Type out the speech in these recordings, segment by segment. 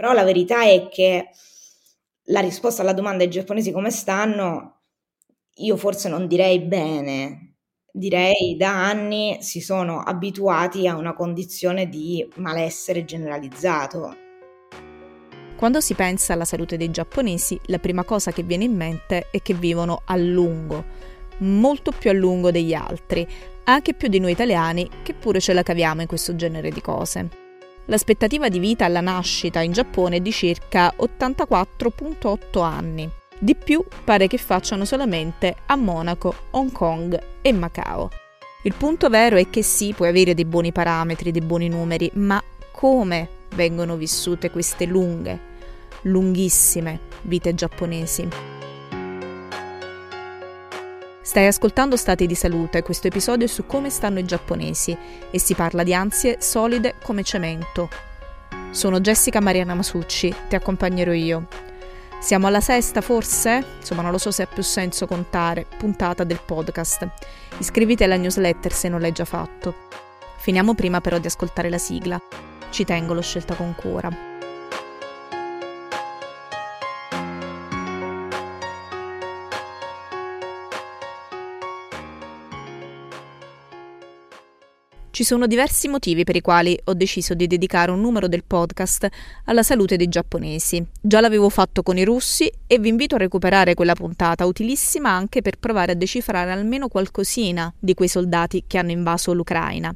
Però la verità è che la risposta alla domanda ai giapponesi come stanno, io forse non direi bene, direi da anni si sono abituati a una condizione di malessere generalizzato. Quando si pensa alla salute dei giapponesi, la prima cosa che viene in mente è che vivono a lungo, molto più a lungo degli altri, anche più di noi italiani che pure ce la caviamo in questo genere di cose. L'aspettativa di vita alla nascita in Giappone è di circa 84.8 anni. Di più pare che facciano solamente a Monaco, Hong Kong e Macao. Il punto vero è che sì, puoi avere dei buoni parametri, dei buoni numeri, ma come vengono vissute queste lunghe, lunghissime vite giapponesi? Stai ascoltando Stati di Salute, questo episodio è su come stanno i giapponesi e si parla di ansie solide come cemento. Sono Jessica Mariana Masucci, ti accompagnerò io. Siamo alla sesta forse? Insomma non lo so se ha più senso contare, puntata del podcast. Iscriviti alla newsletter se non l'hai già fatto. Finiamo prima però di ascoltare la sigla. Ci tengo, l'ho scelta con cura. Ci sono diversi motivi per i quali ho deciso di dedicare un numero del podcast alla salute dei giapponesi. Già l'avevo fatto con i russi e vi invito a recuperare quella puntata, utilissima anche per provare a decifrare almeno qualcosina di quei soldati che hanno invaso l'Ucraina.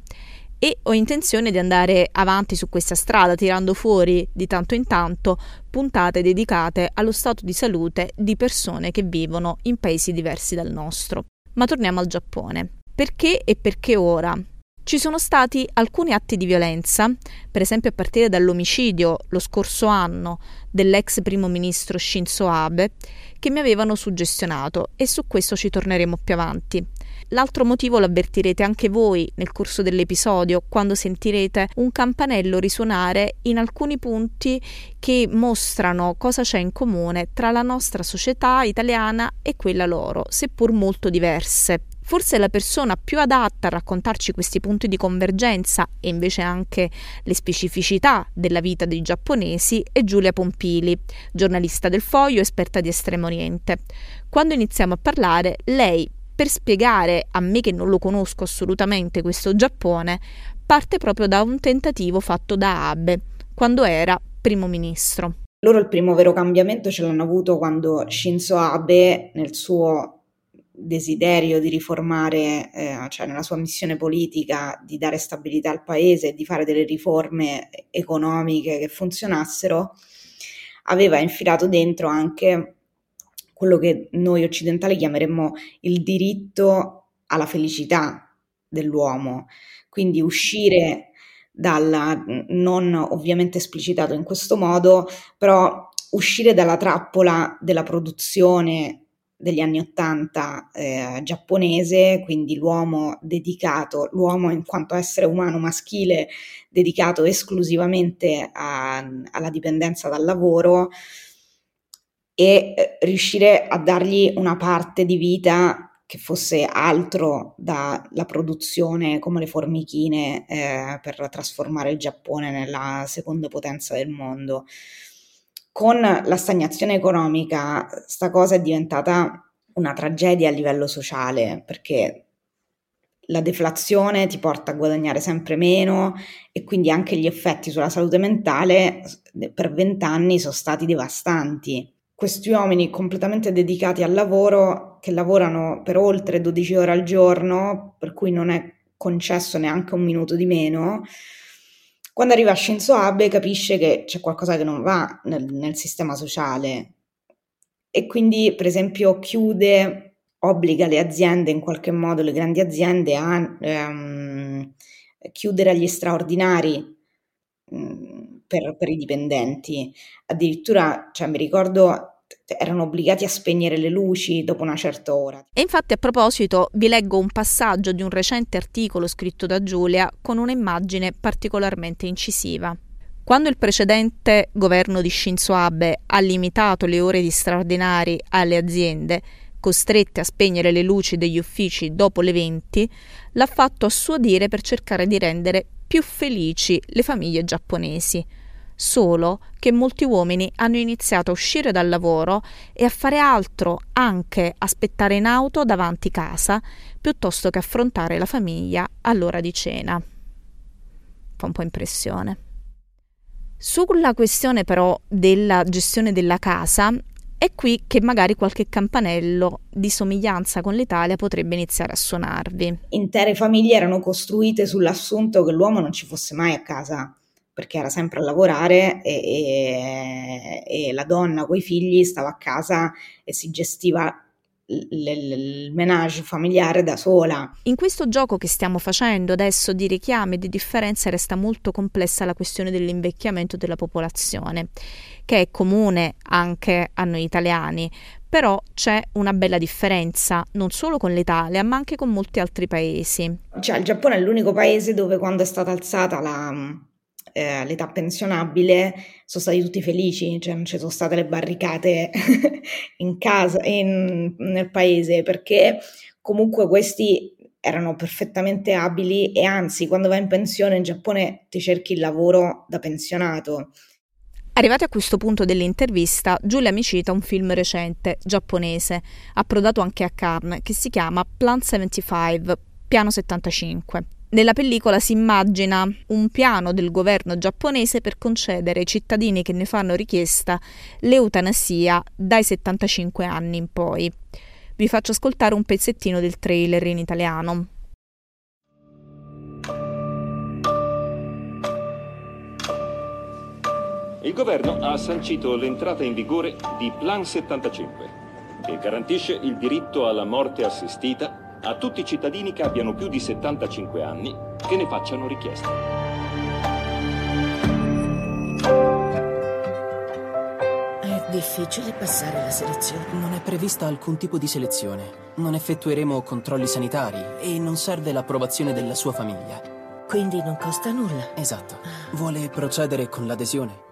E ho intenzione di andare avanti su questa strada, tirando fuori di tanto in tanto puntate dedicate allo stato di salute di persone che vivono in paesi diversi dal nostro. Ma torniamo al Giappone. Perché e perché ora? Ci sono stati alcuni atti di violenza, per esempio a partire dall'omicidio lo scorso anno dell'ex primo ministro Shinzo Abe, che mi avevano suggestionato e su questo ci torneremo più avanti. L'altro motivo lo avvertirete anche voi nel corso dell'episodio quando sentirete un campanello risuonare in alcuni punti che mostrano cosa c'è in comune tra la nostra società italiana e quella loro, seppur molto diverse. Forse la persona più adatta a raccontarci questi punti di convergenza e invece anche le specificità della vita dei giapponesi è Giulia Pompili, giornalista del Foglio, esperta di Estremo Oriente. Quando iniziamo a parlare, lei, per spiegare a me che non lo conosco assolutamente questo Giappone, parte proprio da un tentativo fatto da Abe, quando era primo ministro. Loro il primo vero cambiamento ce l'hanno avuto quando Shinzo Abe, nel suo desiderio di riformare, eh, cioè nella sua missione politica di dare stabilità al paese e di fare delle riforme economiche che funzionassero, aveva infilato dentro anche quello che noi occidentali chiameremmo il diritto alla felicità dell'uomo, quindi uscire dalla, non ovviamente esplicitato in questo modo, però uscire dalla trappola della produzione degli anni Ottanta eh, giapponese, quindi l'uomo dedicato, l'uomo in quanto essere umano maschile dedicato esclusivamente a, alla dipendenza dal lavoro e eh, riuscire a dargli una parte di vita che fosse altro dalla produzione come le formichine eh, per trasformare il Giappone nella seconda potenza del mondo con la stagnazione economica sta cosa è diventata una tragedia a livello sociale perché la deflazione ti porta a guadagnare sempre meno e quindi anche gli effetti sulla salute mentale per vent'anni sono stati devastanti. Questi uomini completamente dedicati al lavoro, che lavorano per oltre 12 ore al giorno, per cui non è concesso neanche un minuto di meno, quando arriva Shinzo Abe capisce che c'è qualcosa che non va nel, nel sistema sociale e quindi per esempio chiude, obbliga le aziende in qualche modo, le grandi aziende a ehm, chiudere agli straordinari mh, mm, per, per, i dipendenti. Addirittura, cioè, mi ricordo erano obbligati a spegnere le luci dopo una certa ora. E infatti a proposito vi leggo un passaggio di un recente articolo scritto da Giulia con un'immagine particolarmente incisiva. Quando il precedente governo di Shinzo Abe ha limitato le ore di straordinari alle aziende, costrette a spegnere le luci degli uffici dopo le 20, l'ha fatto a suo dire per cercare di rendere più felici le famiglie giapponesi. Solo che molti uomini hanno iniziato a uscire dal lavoro e a fare altro, anche aspettare in auto davanti casa, piuttosto che affrontare la famiglia all'ora di cena. Fa un po' impressione. Sulla questione però della gestione della casa, è qui che magari qualche campanello di somiglianza con l'Italia potrebbe iniziare a suonarvi. Intere famiglie erano costruite sull'assunto che l'uomo non ci fosse mai a casa perché era sempre a lavorare e, e, e la donna con i figli stava a casa e si gestiva il menage familiare da sola. In questo gioco che stiamo facendo adesso di richiami e di differenze resta molto complessa la questione dell'invecchiamento della popolazione, che è comune anche a noi italiani, però c'è una bella differenza non solo con l'Italia ma anche con molti altri paesi. Cioè il Giappone è l'unico paese dove quando è stata alzata la eh, l'età pensionabile sono stati tutti felici, cioè non ci sono state le barricate in casa, in, nel paese, perché comunque questi erano perfettamente abili e anzi quando vai in pensione in Giappone ti cerchi il lavoro da pensionato. Arrivati a questo punto dell'intervista, Giulia mi cita un film recente, giapponese, approdato anche a Cannes, che si chiama Plan 75, Piano 75. Nella pellicola si immagina un piano del governo giapponese per concedere ai cittadini che ne fanno richiesta l'eutanasia dai 75 anni in poi. Vi faccio ascoltare un pezzettino del trailer in italiano. Il governo ha sancito l'entrata in vigore di Plan 75, che garantisce il diritto alla morte assistita a tutti i cittadini che abbiano più di 75 anni che ne facciano richiesta. È difficile passare la selezione. Non è prevista alcun tipo di selezione. Non effettueremo controlli sanitari e non serve l'approvazione della sua famiglia. Quindi non costa nulla. Esatto. Vuole procedere con l'adesione?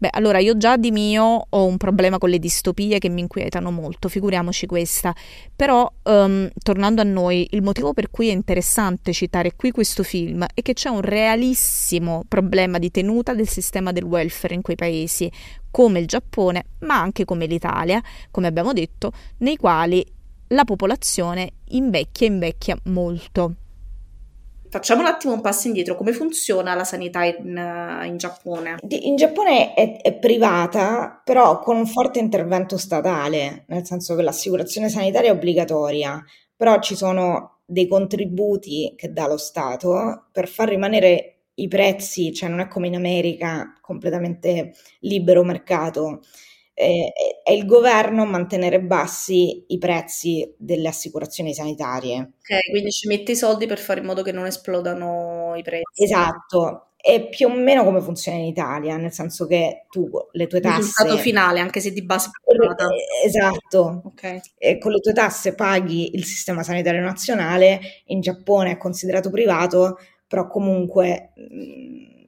Beh, allora io già di mio ho un problema con le distopie che mi inquietano molto, figuriamoci questa. Però, um, tornando a noi, il motivo per cui è interessante citare qui questo film è che c'è un realissimo problema di tenuta del sistema del welfare in quei paesi, come il Giappone, ma anche come l'Italia, come abbiamo detto, nei quali la popolazione invecchia e invecchia molto. Facciamo un attimo un passo indietro, come funziona la sanità in, in Giappone? In Giappone è, è, privata, però con un forte intervento statale, nel senso che l'assicurazione sanitaria è obbligatoria, però ci sono dei contributi che dà lo Stato per far rimanere i prezzi, cioè non è come in America completamente libero mercato, eh, è il governo a mantenere bassi i prezzi delle assicurazioni sanitarie. Ok, quindi ci mette i soldi per fare in modo che non esplodano i prezzi. Esatto, è più o meno come funziona in Italia, nel senso che tu le tue tasse... Il risultato finale, anche se di base privata. Eh, esatto, okay. con le tue tasse paghi il sistema sanitario nazionale, in Giappone è considerato privato, però comunque... Mh,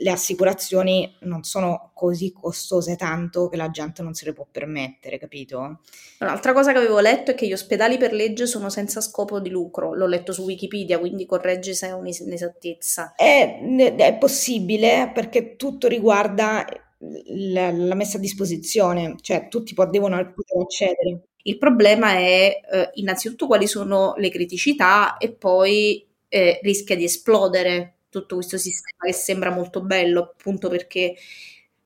le assicurazioni non sono così costose tanto che la gente non se le può permettere, capito? Un'altra cosa che avevo letto è che gli ospedali per legge sono senza scopo di lucro, l'ho letto su Wikipedia, quindi correggi se è un'inesattezza. È, è possibile perché tutto riguarda la, la, messa a disposizione, cioè tutti devono poter accedere. Il problema è eh, innanzitutto quali sono le criticità e poi eh, rischia di esplodere tutto questo sistema che sembra molto bello, appunto perché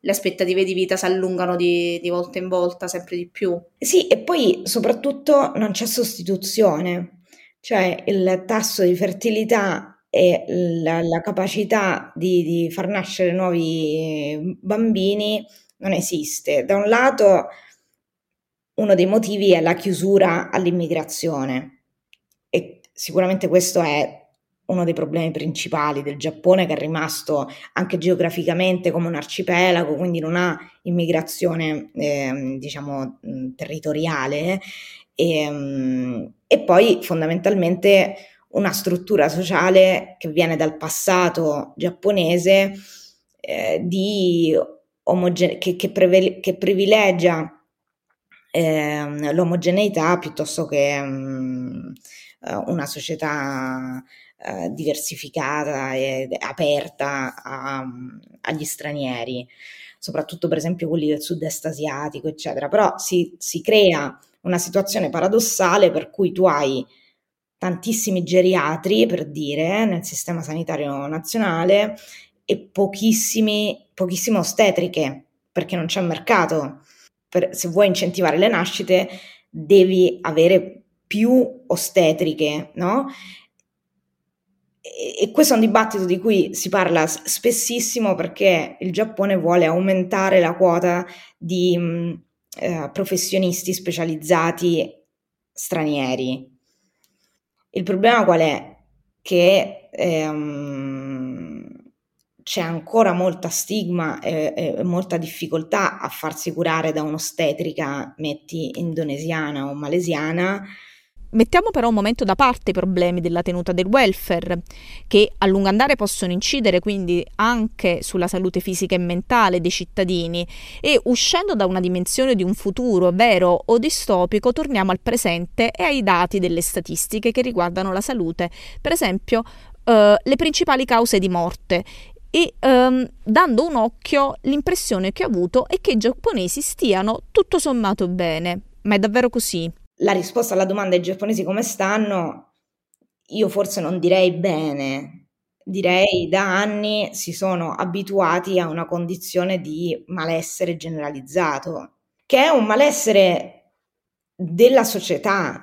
le aspettative di vita si allungano di, di, volta in volta sempre di più. Sì, e poi soprattutto non c'è sostituzione, cioè il tasso di fertilità e la, la capacità di, di, far nascere nuovi bambini non esiste. Da un lato uno dei motivi è la chiusura all'immigrazione e sicuramente questo è uno dei problemi principali del Giappone che è rimasto anche geograficamente come un arcipelago, quindi non ha immigrazione eh, diciamo territoriale e, e poi fondamentalmente una struttura sociale che viene dal passato giapponese eh, di omogene- che, che, preve- che privilegia eh, l'omogeneità piuttosto che um, una società eh, diversificata e aperta a, agli stranieri, soprattutto per esempio quelli del sud-est asiatico, eccetera. Però si, si crea una situazione paradossale per cui tu hai tantissimi geriatri, per dire, nel sistema sanitario nazionale e pochissime ostetriche, perché non c'è mercato. Per, se vuoi incentivare le nascite, devi avere più ostetriche, no? E, questo è un dibattito di cui si parla spessissimo perché il Giappone vuole aumentare la quota di mh, eh, professionisti specializzati stranieri il problema qual è? Che ehm, c'è ancora molta stigma e, e, molta difficoltà a farsi curare da un'ostetrica, metti indonesiana o malesiana, Mettiamo però un momento da parte i problemi della tenuta del welfare, che a lungo andare possono incidere quindi anche sulla salute fisica e mentale dei cittadini. E uscendo da una dimensione di un futuro vero o distopico torniamo al presente e ai dati delle statistiche che riguardano la salute, per esempio eh, le principali cause di morte. E ehm, dando un occhio l'impressione che ho avuto è che i giapponesi stiano tutto sommato bene, ma è davvero così? La risposta alla domanda ai giapponesi come stanno, io forse non direi bene, direi da anni si sono abituati a una condizione di malessere generalizzato, che è un malessere della società,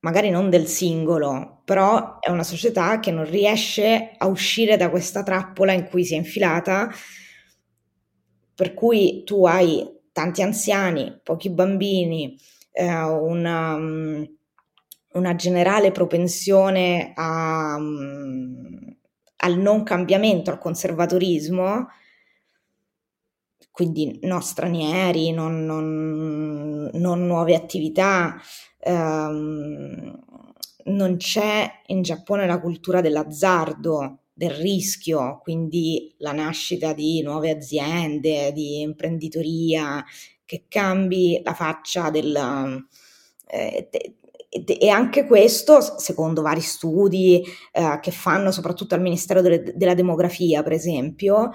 magari non del singolo, però è una società che non riesce a uscire da questa trappola in cui si è infilata, per cui tu hai tanti anziani, pochi bambini, eh, una, um, una, generale propensione a, um, al non cambiamento, al conservatorismo, quindi no stranieri, non, non, non nuove attività. Um, non c'è in Giappone la cultura dell'azzardo, del rischio, quindi la nascita di nuove aziende, di imprenditoria, che cambi la faccia del... Eh, e anche questo, secondo vari studi eh, che fanno soprattutto al Ministero delle, della Demografia, per esempio,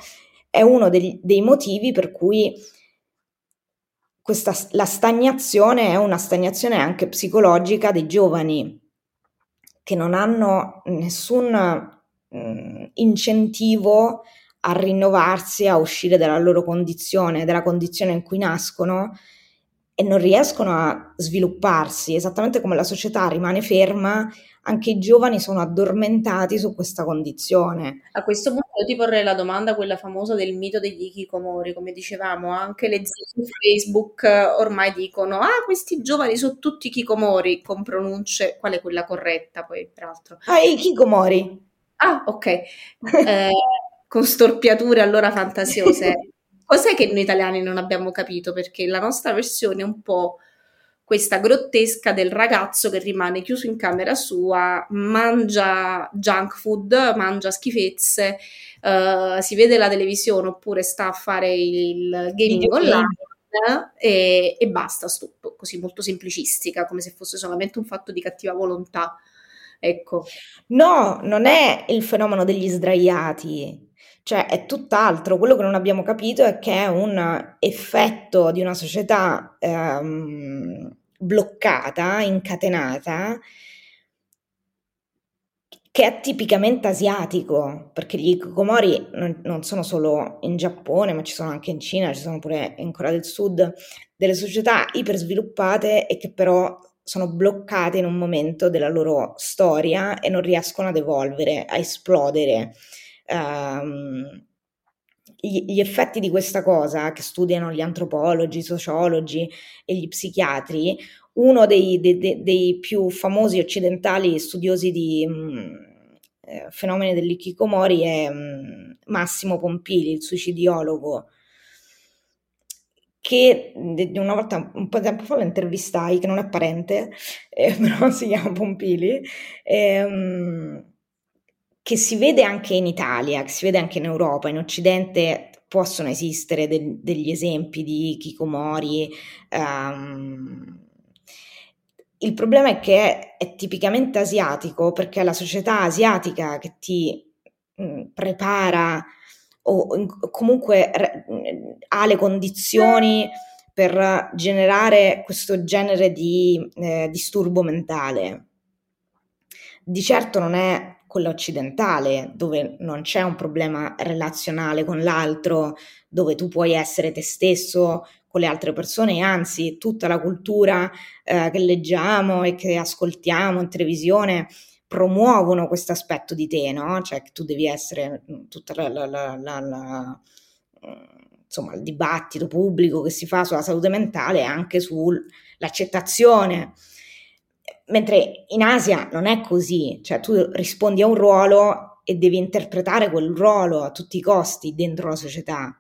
è uno dei, dei motivi per cui questa, la stagnazione è una stagnazione anche psicologica dei giovani che non hanno nessun mh, mm, incentivo a rinnovarsi, a uscire dalla loro condizione, dalla condizione in cui nascono e non riescono a svilupparsi, esattamente come la società rimane ferma, anche i giovani sono addormentati su questa condizione. A questo punto io ti porrei la domanda, quella famosa del mito degli hikikomori, come dicevamo, anche le zie su Facebook ormai dicono, ah questi giovani sono tutti hikikomori, con pronunce, qual è quella corretta poi peraltro? Ah, i hikikomori. Ah, ok. Eh, con storpiature allora fantasiose. Cos'è che noi italiani non abbiamo capito? Perché la nostra versione è un po' questa grottesca del ragazzo che rimane chiuso in camera sua, mangia junk food, mangia schifezze, uh, si vede la televisione oppure sta a fare il gaming online e, e, basta, stop, così molto semplicistica, come se fosse solamente un fatto di cattiva volontà. Ecco. No, non è il fenomeno degli sdraiati, cioè è tutt'altro, quello che non abbiamo capito è che è un effetto di una società ehm, bloccata, incatenata, che è tipicamente asiatico, perché gli hikikomori non, non, sono solo in Giappone, ma ci sono anche in Cina, ci sono pure in Corea del Sud, delle società ipersviluppate e che però sono bloccate in un momento della loro storia e non riescono ad evolvere, a esplodere um, gli, effetti di questa cosa che studiano gli antropologi, i sociologi e gli psichiatri, uno dei, dei, dei, più famosi occidentali studiosi di mh, mm, eh, fenomeni dell'ikikomori è mh, mm, Massimo Pompili, il suicidiologo, che una volta, un po' di tempo fa lo intervistai, che non è parente, eh, però si chiama Pompili, ehm, che si vede anche in Italia, che si vede anche in Europa, in Occidente possono esistere de- degli esempi di Kikomori, um, il problema è che è, è, tipicamente asiatico perché è la società asiatica che ti mh, mm, prepara o comunque re, ha le condizioni per generare questo genere di eh, disturbo mentale. Di certo non è quella occidentale, dove non c'è un problema relazionale con l'altro, dove tu puoi essere te stesso con le altre persone, anzi tutta la cultura eh, che leggiamo e che ascoltiamo in televisione promuovono questo aspetto di te, no? Cioè che tu devi essere mm, tutta la, la, la, mm, insomma, il dibattito pubblico che si fa sulla salute mentale e anche sull'accettazione. Mentre in Asia non è così, cioè tu rispondi a un ruolo e devi interpretare quel ruolo a tutti i costi dentro la società.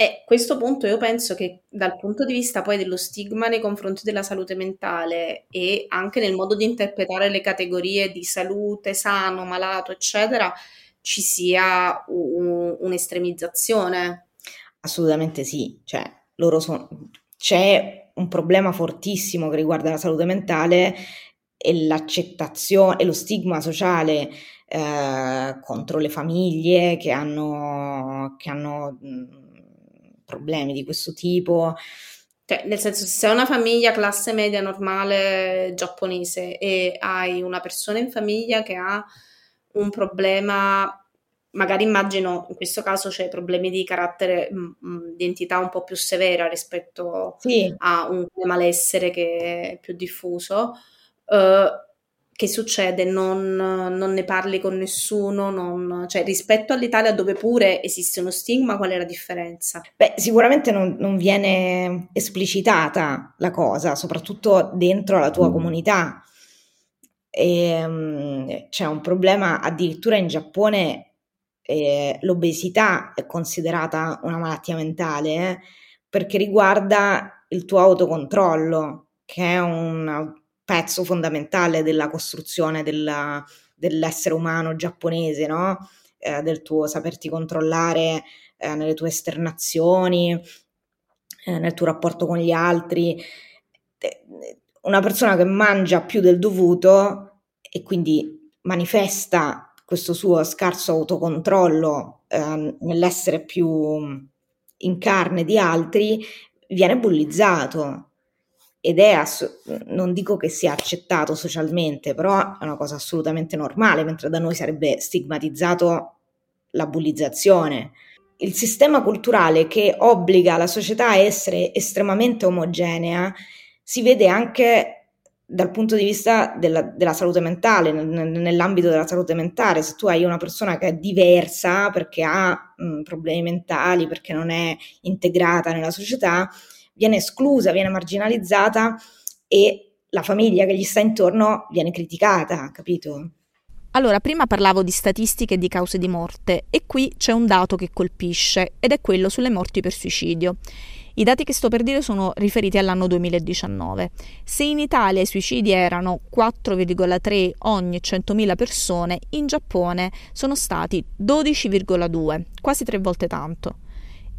E questo punto io penso che dal punto di vista poi dello stigma nei confronti della salute mentale e anche nel modo di interpretare le categorie di salute, sano, malato, eccetera, ci sia un, un'estremizzazione. Assolutamente sì, cioè loro sono, c'è un problema fortissimo che riguarda la salute mentale e l'accettazione e lo stigma sociale eh, contro le famiglie che hanno, che hanno mh, problemi di questo tipo. Cioè, nel senso, se sei una famiglia classe media normale giapponese e hai una persona in famiglia che ha un problema, magari immagino in questo caso c'è problemi di carattere, mh, mh, di entità un po' più severa rispetto sì. a un malessere che è più diffuso. Che succede? Non, non, ne parli con nessuno? Non, cioè, rispetto all'Italia dove pure esiste uno stigma, qual è la differenza? Beh, sicuramente non, non viene esplicitata la cosa, soprattutto dentro la tua mm. comunità. E, um, c'è un problema addirittura in Giappone, eh, l'obesità è considerata una malattia mentale eh, perché riguarda il tuo autocontrollo, che è un pezzo fondamentale della costruzione della, dell'essere umano giapponese, no? Eh, del tuo saperti controllare eh, nelle tue esternazioni, eh, nel tuo rapporto con gli altri. Eh, una persona che mangia più del dovuto e quindi manifesta questo suo scarso autocontrollo eh, nell'essere più in carne di altri, viene bullizzato ed è, ass- non dico che sia accettato socialmente, però è una cosa assolutamente normale, mentre da noi sarebbe stigmatizzato la bullizzazione. Il sistema culturale che obbliga la società a essere estremamente omogenea si vede anche dal punto di vista della, della salute mentale, nell'ambito della salute mentale, se tu hai una persona che è diversa perché ha mh, problemi mentali, perché non è integrata nella società, viene esclusa, viene marginalizzata e la famiglia che gli sta intorno viene criticata, capito? Allora, prima parlavo di statistiche di cause di morte e qui c'è un dato che colpisce ed è quello sulle morti per suicidio. I dati che sto per dire sono riferiti all'anno 2019. Se in Italia i suicidi erano 4,3 ogni 100.000 persone, in Giappone sono stati 12,2, quasi tre volte tanto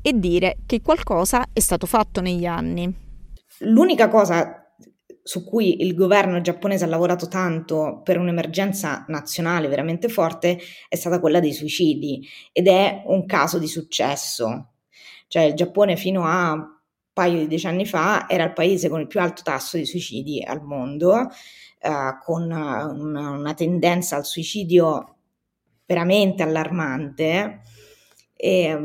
e dire che qualcosa è stato fatto negli anni. L'unica cosa su cui il governo giapponese ha lavorato tanto per un'emergenza nazionale veramente forte è stata quella dei suicidi ed è un caso di successo. Cioè il Giappone fino a un paio di decenni fa era il paese con il più alto tasso di suicidi al mondo, eh, con una, una tendenza al suicidio veramente allarmante e,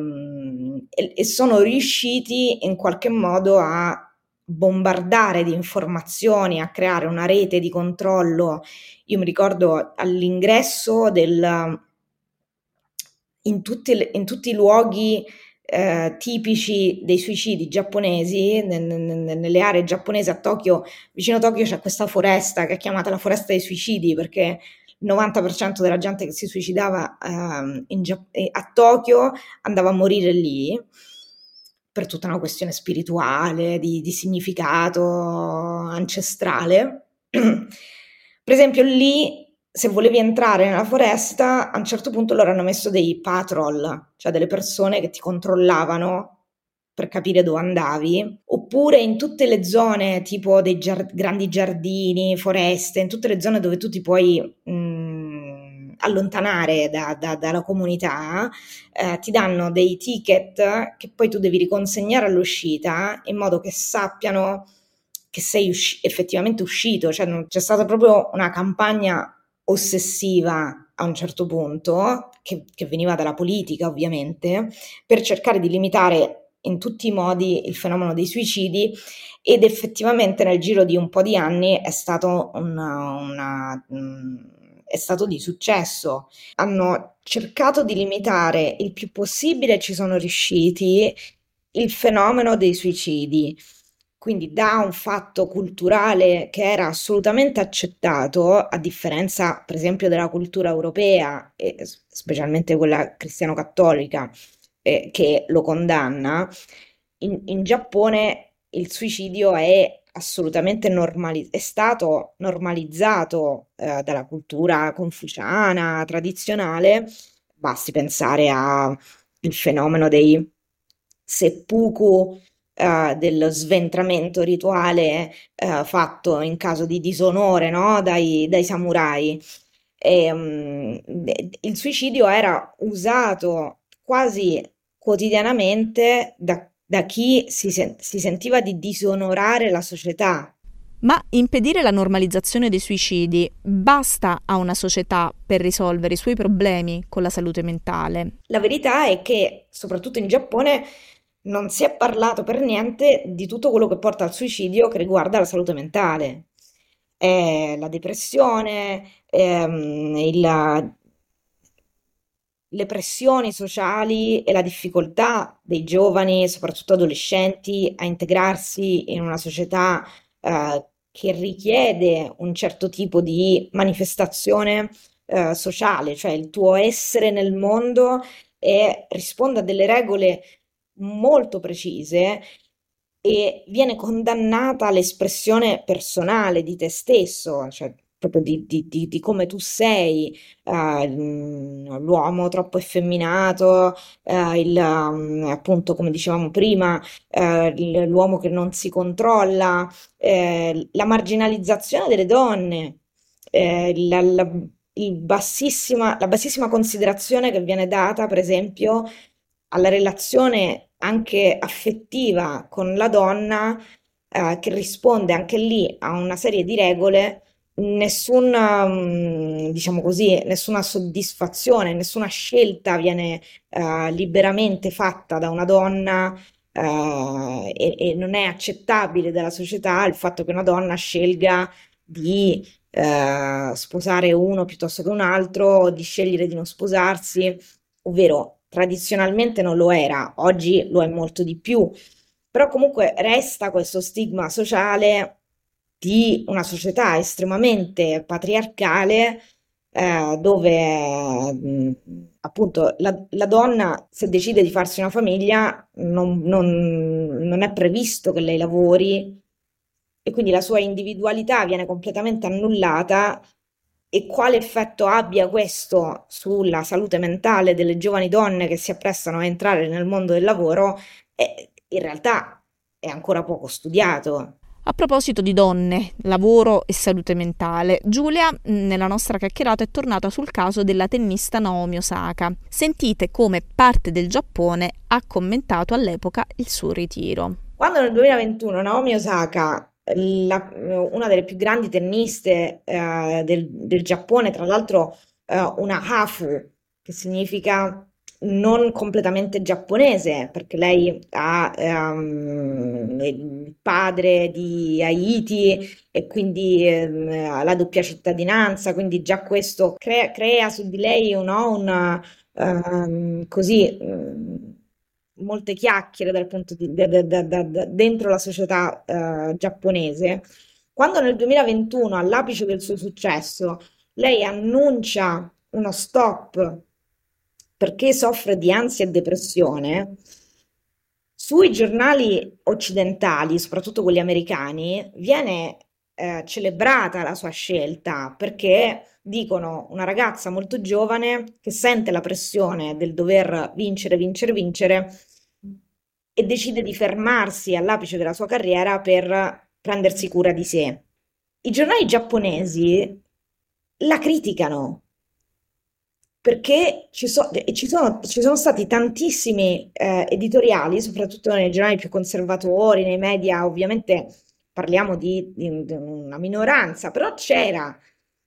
e sono riusciti in qualche modo a bombardare di informazioni, a creare una rete di controllo. Io mi ricordo all'ingresso del, in, tutti, in tutti i luoghi eh, tipici dei suicidi giapponesi, nel, nel, nelle aree giapponesi a Tokyo, vicino a Tokyo c'è questa foresta che è chiamata la foresta dei suicidi perché il 90% della gente che si suicidava eh, Gia- a Tokyo andava a morire lì per tutta una questione spirituale, di, di significato ancestrale. per esempio lì, se volevi entrare nella foresta, a un certo punto loro hanno messo dei patrol, cioè delle persone che ti controllavano per capire dove andavi, oppure in tutte le zone tipo dei giard- grandi giardini, foreste, in tutte le zone dove tu ti puoi mh, mm, allontanare da, da, dalla comunità, eh, ti danno dei ticket che poi tu devi riconsegnare all'uscita in modo che sappiano che sei usci- effettivamente uscito, cioè c'è stata proprio una campagna ossessiva a un certo punto, che, che veniva dalla politica ovviamente, per cercare di limitare in tutti i modi il fenomeno dei suicidi ed effettivamente nel giro di un po' di anni è stato, una, una, mm, è stato di successo. Hanno cercato di limitare il più possibile, ci sono riusciti, il fenomeno dei suicidi. Quindi da un fatto culturale che era assolutamente accettato, a differenza per esempio della cultura europea e specialmente quella cristiano-cattolica eh, che lo condanna, in, in, Giappone il suicidio è assolutamente normalizzato, è stato normalizzato eh, dalla cultura confuciana tradizionale. Basti pensare al fenomeno dei seppuku uh, dello sventramento rituale uh, fatto in caso di disonore no? dai, dai samurai. E, um, il suicidio era usato quasi quotidianamente da, da chi si, sen- si sentiva di disonorare la società, ma impedire la normalizzazione dei suicidi basta a una società per risolvere i suoi problemi con la salute mentale? La verità è che, soprattutto in Giappone, non si è parlato per niente di tutto quello che porta al suicidio che riguarda la salute mentale. Eh, la depressione, ehm, il, le pressioni sociali e la difficoltà dei giovani, soprattutto adolescenti, a integrarsi in una società eh, che richiede un certo tipo di manifestazione eh, sociale, cioè il tuo essere nel mondo e risponde a delle regole molto precise e viene condannata l'espressione personale di te stesso, cioè proprio di, di, di, di come tu sei, uh, l'uomo troppo effeminato, uh, il, um, appunto come dicevamo prima, uh, l'uomo che non si controlla, la marginalizzazione delle donne, la, la, bassissima, la bassissima considerazione che viene data, per esempio, alla relazione anche affettiva con la donna, eh, che risponde anche lì a una serie di regole, nessuna, mm, diciamo così, nessuna soddisfazione, nessuna scelta viene eh, liberamente fatta da una donna eh, e, e, non è accettabile dalla società il fatto che una donna scelga di eh, sposare uno piuttosto che un altro, di scegliere di non sposarsi, ovvero tradizionalmente non lo era, oggi lo è molto di più, però comunque resta questo stigma sociale di una società estremamente patriarcale eh, dove mh, appunto la, la, donna se decide di farsi una famiglia non, non, non è previsto che lei lavori e quindi la sua individualità viene completamente annullata e quale effetto abbia questo sulla salute mentale delle giovani donne che si apprestano a entrare nel mondo del lavoro, è, in realtà è ancora poco studiato. A proposito di donne, lavoro e salute mentale, Giulia nella nostra chiacchierata è tornata sul caso della tennista Naomi Osaka. Sentite come parte del Giappone ha commentato all'epoca il suo ritiro. Quando nel 2021 Naomi Osaka la, una delle più grandi tenniste eh, del, del, Giappone, tra l'altro eh, una Hafu, che significa non completamente giapponese, perché lei ha um, il padre di Haiti e quindi um, la doppia cittadinanza, quindi già questo crea, crea su di lei no, una, um, così, molte chiacchiere dal punto di, da, da, da, dentro la società uh, giapponese, quando nel 2021, all'apice del suo successo, lei annuncia uno stop perché soffre di ansia e depressione, sui giornali occidentali, soprattutto quelli americani, viene eh, celebrata la sua scelta perché dicono una ragazza molto giovane che sente la pressione del dover vincere, vincere, vincere e decide di fermarsi all'apice della sua carriera per prendersi cura di sé. I giornali giapponesi la criticano perché ci, so- ci sono, ci sono stati tantissimi eh, editoriali, soprattutto nei giornali più conservatori, nei media, ovviamente parliamo di, di, di una minoranza, però c'era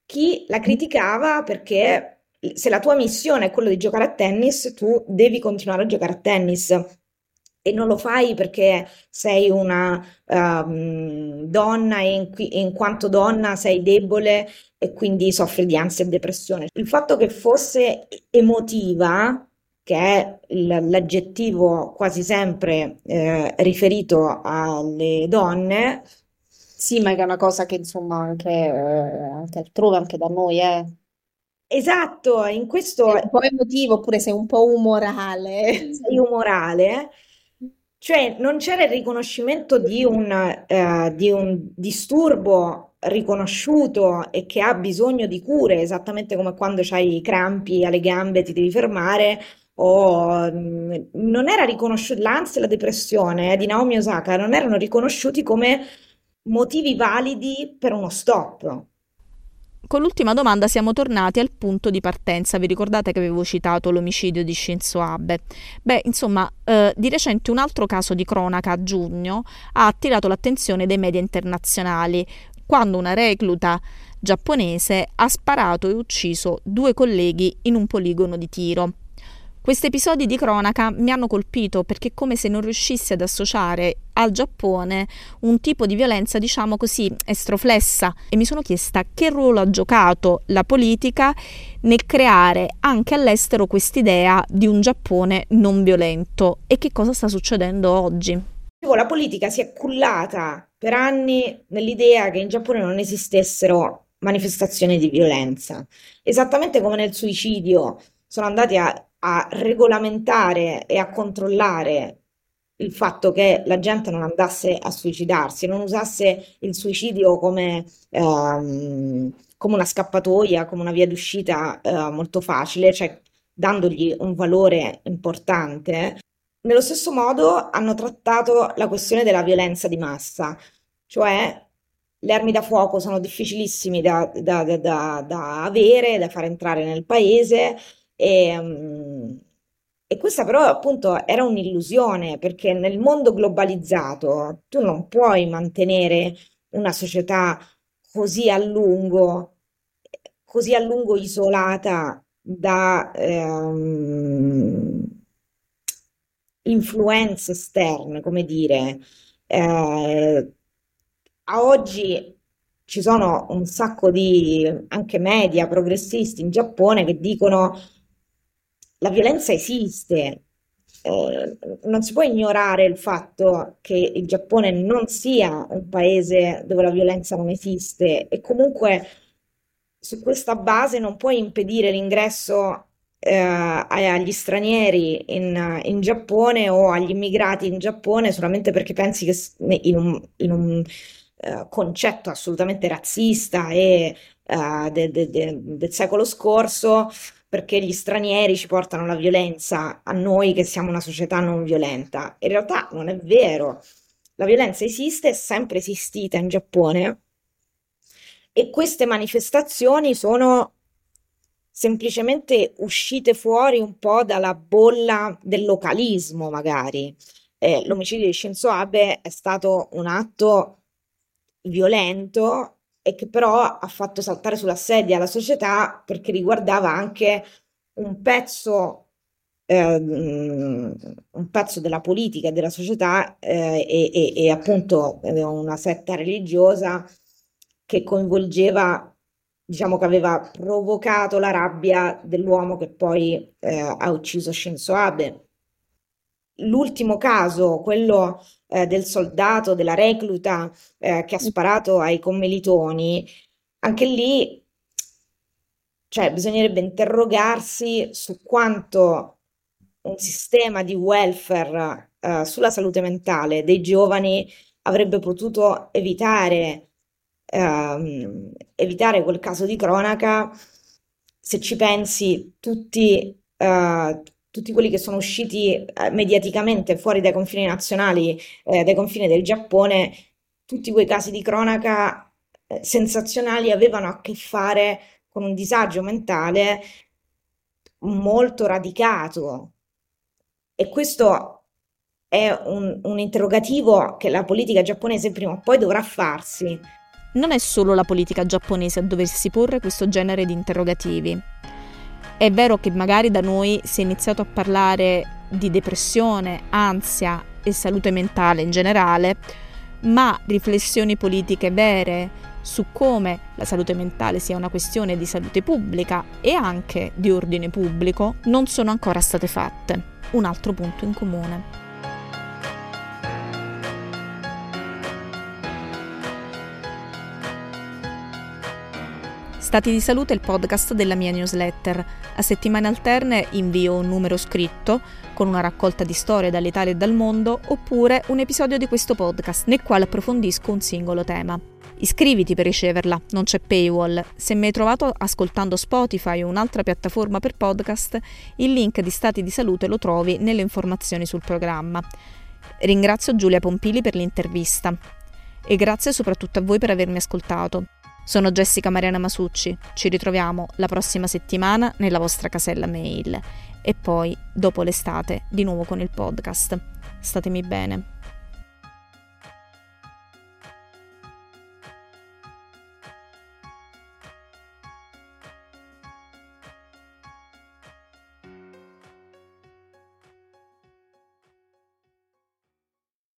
chi la criticava perché se la tua missione è quella di giocare a tennis, tu devi continuare a giocare a tennis. E non lo fai perché sei una um, donna e in, in, quanto donna sei debole e quindi soffri di ansia e depressione. Il fatto che fosse emotiva, che è l'aggettivo quasi sempre eh, riferito alle donne. Sì, ma è una cosa che insomma anche, eh, anche altrove, anche da noi, eh. Esatto, in questo... Sei un po' emotivo oppure sei un po' umorale. Sei umorale. Cioè, non c'era il riconoscimento di un, eh, di un disturbo riconosciuto e che ha bisogno di cure, esattamente come quando hai i crampi alle gambe ti devi fermare, o mm, non era riconosciuto l'ansia e la depressione eh, di Naomi Osaka non erano riconosciuti come motivi validi per uno stop. Con l'ultima domanda siamo tornati al punto di partenza. Vi ricordate che avevo citato l'omicidio di Shinzo Abe? Beh, insomma, eh, di recente un altro caso di cronaca a giugno ha attirato l'attenzione dei media internazionali quando una recluta giapponese ha sparato e ucciso due colleghi in un poligono di tiro. Questi episodi di cronaca mi hanno colpito perché è come se non riuscissi ad associare al Giappone un tipo di violenza, diciamo così, estroflessa e mi sono chiesta che ruolo ha giocato la politica nel creare anche all'estero quest'idea di un Giappone non violento e che cosa sta succedendo oggi. La politica si è cullata per anni nell'idea che in Giappone non esistessero manifestazioni di violenza, esattamente come nel suicidio sono andati a a regolamentare e a controllare il fatto che la gente non andasse a suicidarsi, non usasse il suicidio come, ehm, come una scappatoia, come una via d'uscita eh, molto facile, cioè dandogli un valore importante. Nello stesso modo hanno trattato la questione della violenza di massa, cioè le armi da fuoco sono difficilissimi da, da, da, da avere, da far entrare nel paese, e, ehm, e questa però appunto era un'illusione perché nel mondo globalizzato tu non puoi mantenere una società così a lungo, così a lungo isolata da ehm, influenze esterne, come dire. Eh, a oggi ci sono un sacco di anche media progressisti in Giappone che dicono la violenza esiste, eh, non si può ignorare il fatto che il Giappone non sia un paese dove la violenza non esiste e comunque su questa base non puoi impedire l'ingresso eh, agli stranieri in, in, Giappone o agli immigrati in Giappone solamente perché pensi che in un, in un uh, concetto assolutamente razzista e uh, de, de, de, del secolo scorso perché gli stranieri ci portano la violenza a noi che siamo una società non violenta. In realtà non è vero. La violenza esiste, è sempre esistita in Giappone e queste manifestazioni sono semplicemente uscite fuori un po' dalla bolla del localismo, magari. Eh, l'omicidio di Shinzo Abe è stato un atto violento e che però ha fatto saltare sulla sedia la società perché riguardava anche un pezzo, eh, un pezzo della politica e della società eh, e, e, e, appunto una setta religiosa che coinvolgeva, diciamo che aveva provocato la rabbia dell'uomo che poi eh, ha ucciso Shinzo Abe. L'ultimo caso, quello eh, del soldato, della recluta eh, che ha sparato ai commilitoni, anche lì cioè, bisognerebbe interrogarsi su quanto un sistema di welfare eh, sulla salute mentale dei giovani avrebbe potuto evitare, ehm, evitare quel caso di cronaca se ci pensi tutti, uh, tutti quelli che sono usciti eh, mediaticamente fuori dai confini nazionali, eh, dai confini del Giappone, tutti quei casi di cronaca eh, sensazionali avevano a che fare con un disagio mentale molto radicato. E questo è un, un interrogativo che la politica giapponese prima o poi dovrà farsi. Non è solo la politica giapponese a doversi porre questo genere di interrogativi. È vero che magari da noi si è iniziato a parlare di depressione, ansia e salute mentale in generale, ma riflessioni politiche vere su come la salute mentale sia una questione di salute pubblica e anche di ordine pubblico non sono ancora state fatte. Un altro punto in comune. Stati di salute è il podcast della mia newsletter. A settimane alterne invio un numero scritto con una raccolta di storie dall'Italia e dal mondo oppure un episodio di questo podcast nel quale approfondisco un singolo tema. Iscriviti per riceverla, non c'è paywall. Se mi hai trovato ascoltando Spotify o un'altra piattaforma per podcast, il link di Stati di Salute lo trovi nelle informazioni sul programma. Ringrazio Giulia Pompili per l'intervista e grazie soprattutto a voi per avermi ascoltato. Sono Jessica Mariana Masucci, ci ritroviamo la prossima settimana nella vostra casella mail e poi, dopo l'estate, di nuovo con il podcast. Statemi bene.